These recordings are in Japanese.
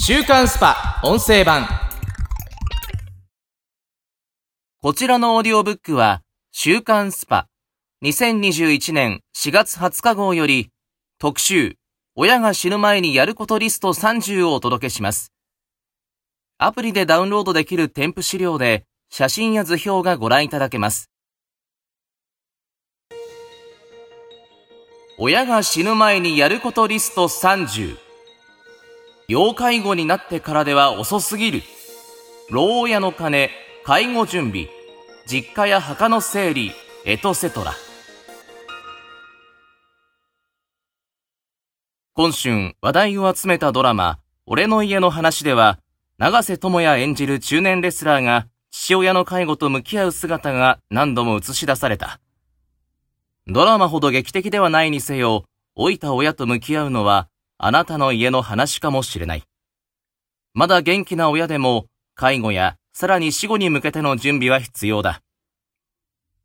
週刊スパ音声版こちらのオーディオブックは、週刊スパ2021年4月20日号より、特集、親が死ぬ前にやることリスト30をお届けします。アプリでダウンロードできる添付資料で、写真や図表がご覧いただけます。親が死ぬ前にやることリスト30。要介護になってからでは遅すぎる。老親の金、介護準備、実家や墓の整理、エトセトラ。今春話題を集めたドラマ、俺の家の話では、長瀬智也演じる中年レスラーが父親の介護と向き合う姿が何度も映し出された。ドラマほど劇的ではないにせよ、老いた親と向き合うのは、あなたの家の話かもしれない。まだ元気な親でも、介護やさらに死後に向けての準備は必要だ。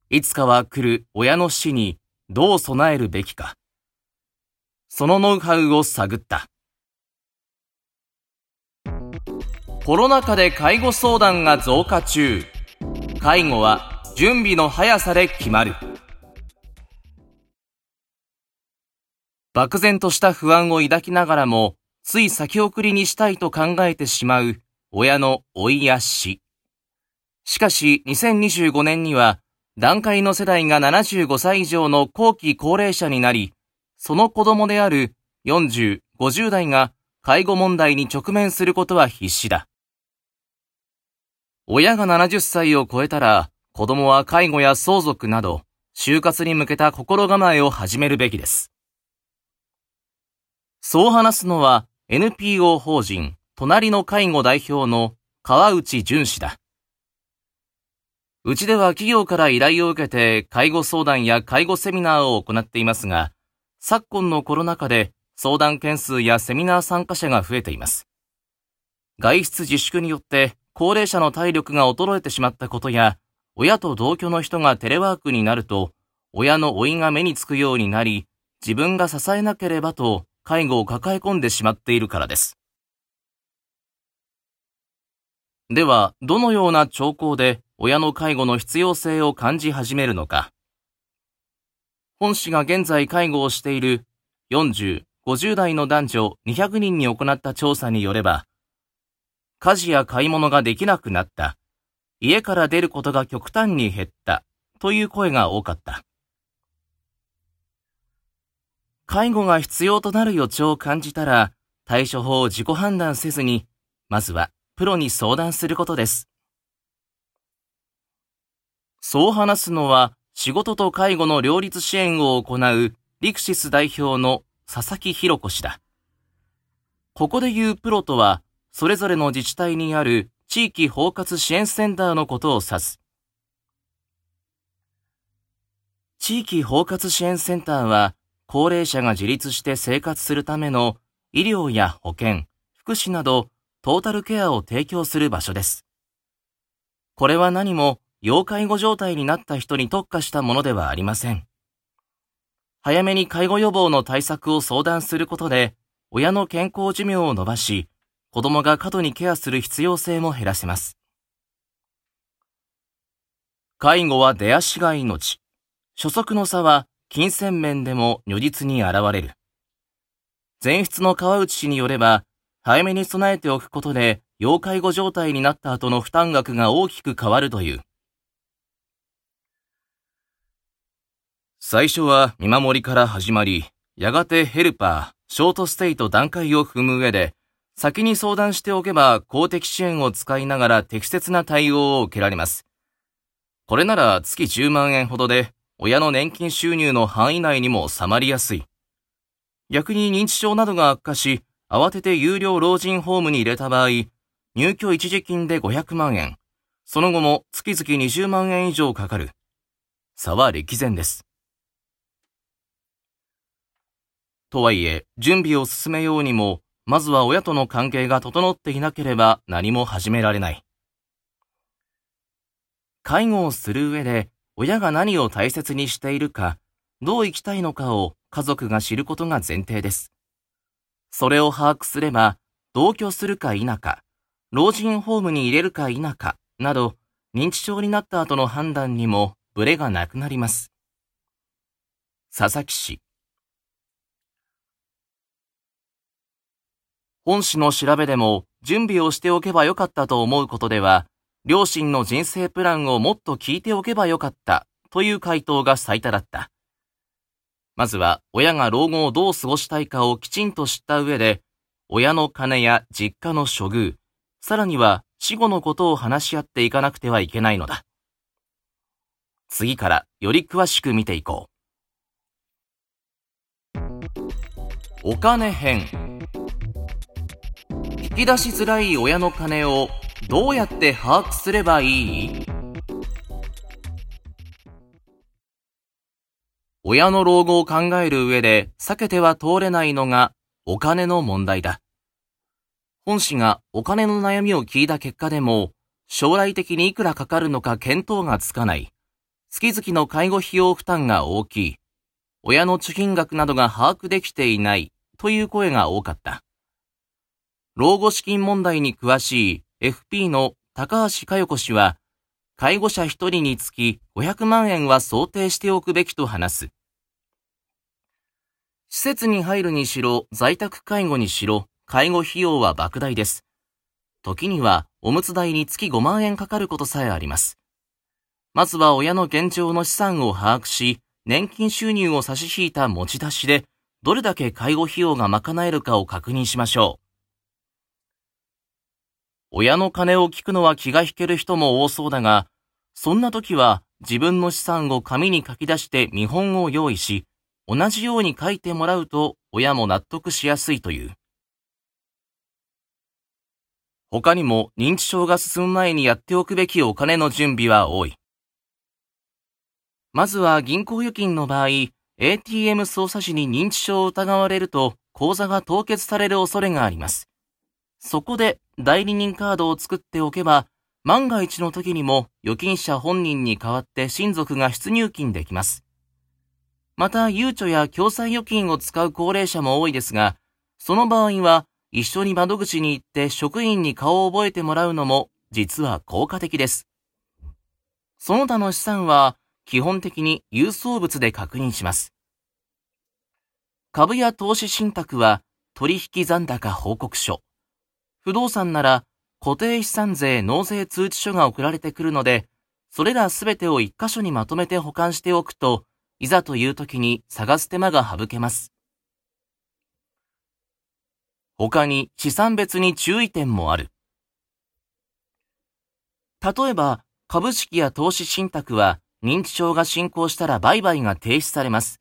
いつかは来る親の死にどう備えるべきか。そのノウハウを探った。コロナ禍で介護相談が増加中。介護は準備の速さで決まる。漠然とした不安を抱きながらも、つい先送りにしたいと考えてしまう親の老いや死。しかし、2025年には、段階の世代が75歳以上の後期高齢者になり、その子供である40、50代が介護問題に直面することは必至だ。親が70歳を超えたら、子供は介護や相続など、就活に向けた心構えを始めるべきです。そう話すのは NPO 法人隣の介護代表の川内淳氏だ。うちでは企業から依頼を受けて介護相談や介護セミナーを行っていますが、昨今のコロナ禍で相談件数やセミナー参加者が増えています。外出自粛によって高齢者の体力が衰えてしまったことや、親と同居の人がテレワークになると、親の老いが目につくようになり、自分が支えなければと介護を抱え込んでしまっているからです。では、どのような兆候で親の介護の必要性を感じ始めるのか。本市が現在介護をしている40、50代の男女200人に行った調査によれば、家事や買い物ができなくなった、家から出ることが極端に減った、という声が多かった。介護が必要となる予兆を感じたら、対処法を自己判断せずに、まずはプロに相談することです。そう話すのは、仕事と介護の両立支援を行うリクシス代表の佐々木博子氏だ。ここで言うプロとは、それぞれの自治体にある地域包括支援センターのことを指す。地域包括支援センターは、高齢者が自立して生活するための医療や保健、福祉などトータルケアを提供する場所です。これは何も要介護状態になった人に特化したものではありません。早めに介護予防の対策を相談することで、親の健康寿命を伸ばし、子供が過度にケアする必要性も減らせます。介護は出足が命。所得の差は金銭面でも如実に現れる。前出の川内氏によれば、早めに備えておくことで、要介護状態になった後の負担額が大きく変わるという。最初は見守りから始まり、やがてヘルパー、ショートステイと段階を踏む上で、先に相談しておけば公的支援を使いながら適切な対応を受けられます。これなら月10万円ほどで、親の年金収入の範囲内にも収まりやすい。逆に認知症などが悪化し、慌てて有料老人ホームに入れた場合、入居一時金で500万円、その後も月々20万円以上かかる。差は歴然です。とはいえ、準備を進めようにも、まずは親との関係が整っていなければ何も始められない。介護をする上で、親が何を大切にしているか、どう生きたいのかを家族が知ることが前提です。それを把握すれば、同居するか否か、老人ホームに入れるか否か、など、認知症になった後の判断にもブレがなくなります。佐々木氏。本氏の調べでも準備をしておけばよかったと思うことでは、両親の人生プランをもっと聞いておけばよかったという回答が最多だった。まずは親が老後をどう過ごしたいかをきちんと知った上で、親の金や実家の処遇、さらには死後のことを話し合っていかなくてはいけないのだ。次からより詳しく見ていこう。お金編。引き出しづらい親の金をどうやって把握すればいい？親の老後を考える上で避けては通れないのがお金の問題だ。本氏がお金の悩みを聞いた結果でも、将来的にいくらかかるのか見当がつかない。月々の介護費用負担が大きい。親の貯金額などが把握できていないという声が多かった。老後資金問題に詳しい FP の高橋佳代子氏は、介護者一人につき500万円は想定しておくべきと話す。施設に入るにしろ、在宅介護にしろ、介護費用は莫大です。時には、おむつ代に月5万円かかることさえあります。まずは親の現状の資産を把握し、年金収入を差し引いた持ち出しで、どれだけ介護費用が賄えるかを確認しましょう。親の金を聞くのは気が引ける人も多そうだが、そんな時は自分の資産を紙に書き出して見本を用意し、同じように書いてもらうと親も納得しやすいという。他にも認知症が進む前にやっておくべきお金の準備は多い。まずは銀行預金の場合、ATM 操作時に認知症を疑われると口座が凍結される恐れがあります。そこで代理人カードを作っておけば、万が一の時にも預金者本人に代わって親族が出入金できます。また、ゆうちょや共済預金を使う高齢者も多いですが、その場合は一緒に窓口に行って職員に顔を覚えてもらうのも実は効果的です。その他の資産は基本的に郵送物で確認します。株や投資信託は取引残高報告書。不動産なら固定資産税納税通知書が送られてくるので、それらすべてを一箇所にまとめて保管しておくと、いざという時に探す手間が省けます。他に資産別に注意点もある。例えば、株式や投資信託は認知症が進行したら売買が停止されます。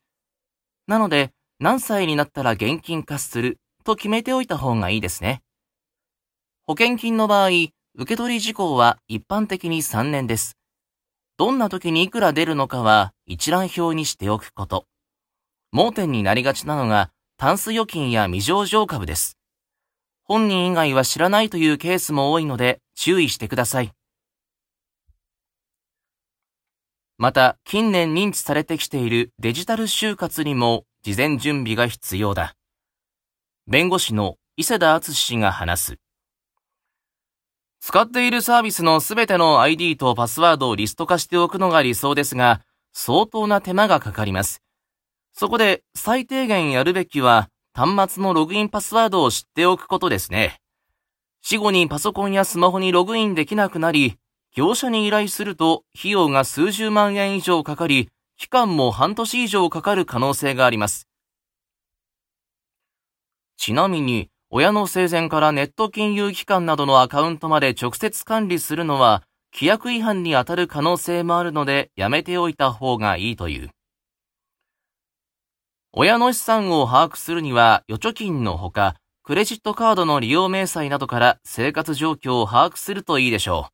なので、何歳になったら現金化すると決めておいた方がいいですね。保険金の場合、受取事項は一般的に3年です。どんな時にいくら出るのかは一覧表にしておくこと。盲点になりがちなのが、タンス預金や未上場株です。本人以外は知らないというケースも多いので注意してください。また、近年認知されてきているデジタル就活にも事前準備が必要だ。弁護士の伊勢田敦氏が話す。使っているサービスのすべての ID とパスワードをリスト化しておくのが理想ですが、相当な手間がかかります。そこで最低限やるべきは端末のログインパスワードを知っておくことですね。死後にパソコンやスマホにログインできなくなり、業者に依頼すると費用が数十万円以上かかり、期間も半年以上かかる可能性があります。ちなみに、親の生前からネット金融機関などのアカウントまで直接管理するのは、規約違反に当たる可能性もあるのでやめておいた方がいいという。親の資産を把握するには預貯金のほか、クレジットカードの利用明細などから生活状況を把握するといいでしょう。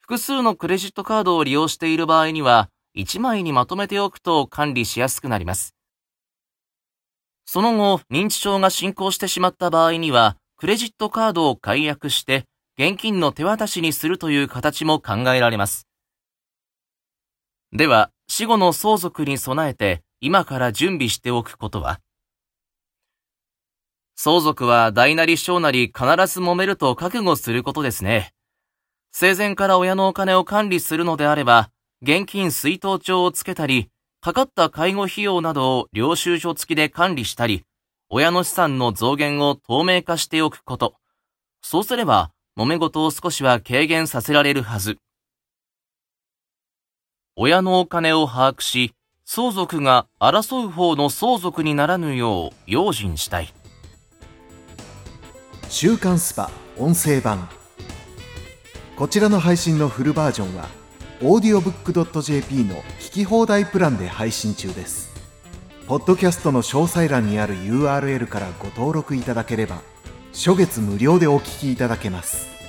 複数のクレジットカードを利用している場合には、1枚にまとめておくと管理しやすくなります。その後、認知症が進行してしまった場合には、クレジットカードを解約して、現金の手渡しにするという形も考えられます。では、死後の相続に備えて、今から準備しておくことは？相続は大なり小なり必ず揉めると覚悟することですね。生前から親のお金を管理するのであれば、現金水筒帳をつけたり、かかった介護費用などを領収書付きで管理したり、親の資産の増減を透明化しておくこと。そうすれば、揉め事を少しは軽減させられるはず。親のお金を把握し、相続が争う方の相続にならぬよう用心したい。週刊スパ音声版こちらの配信のフルバージョンはオーディオブックドット JP の聞き放題プランで配信中です。ポッドキャストの詳細欄にある URL からご登録いただければ初月無料でお聞きいただけます。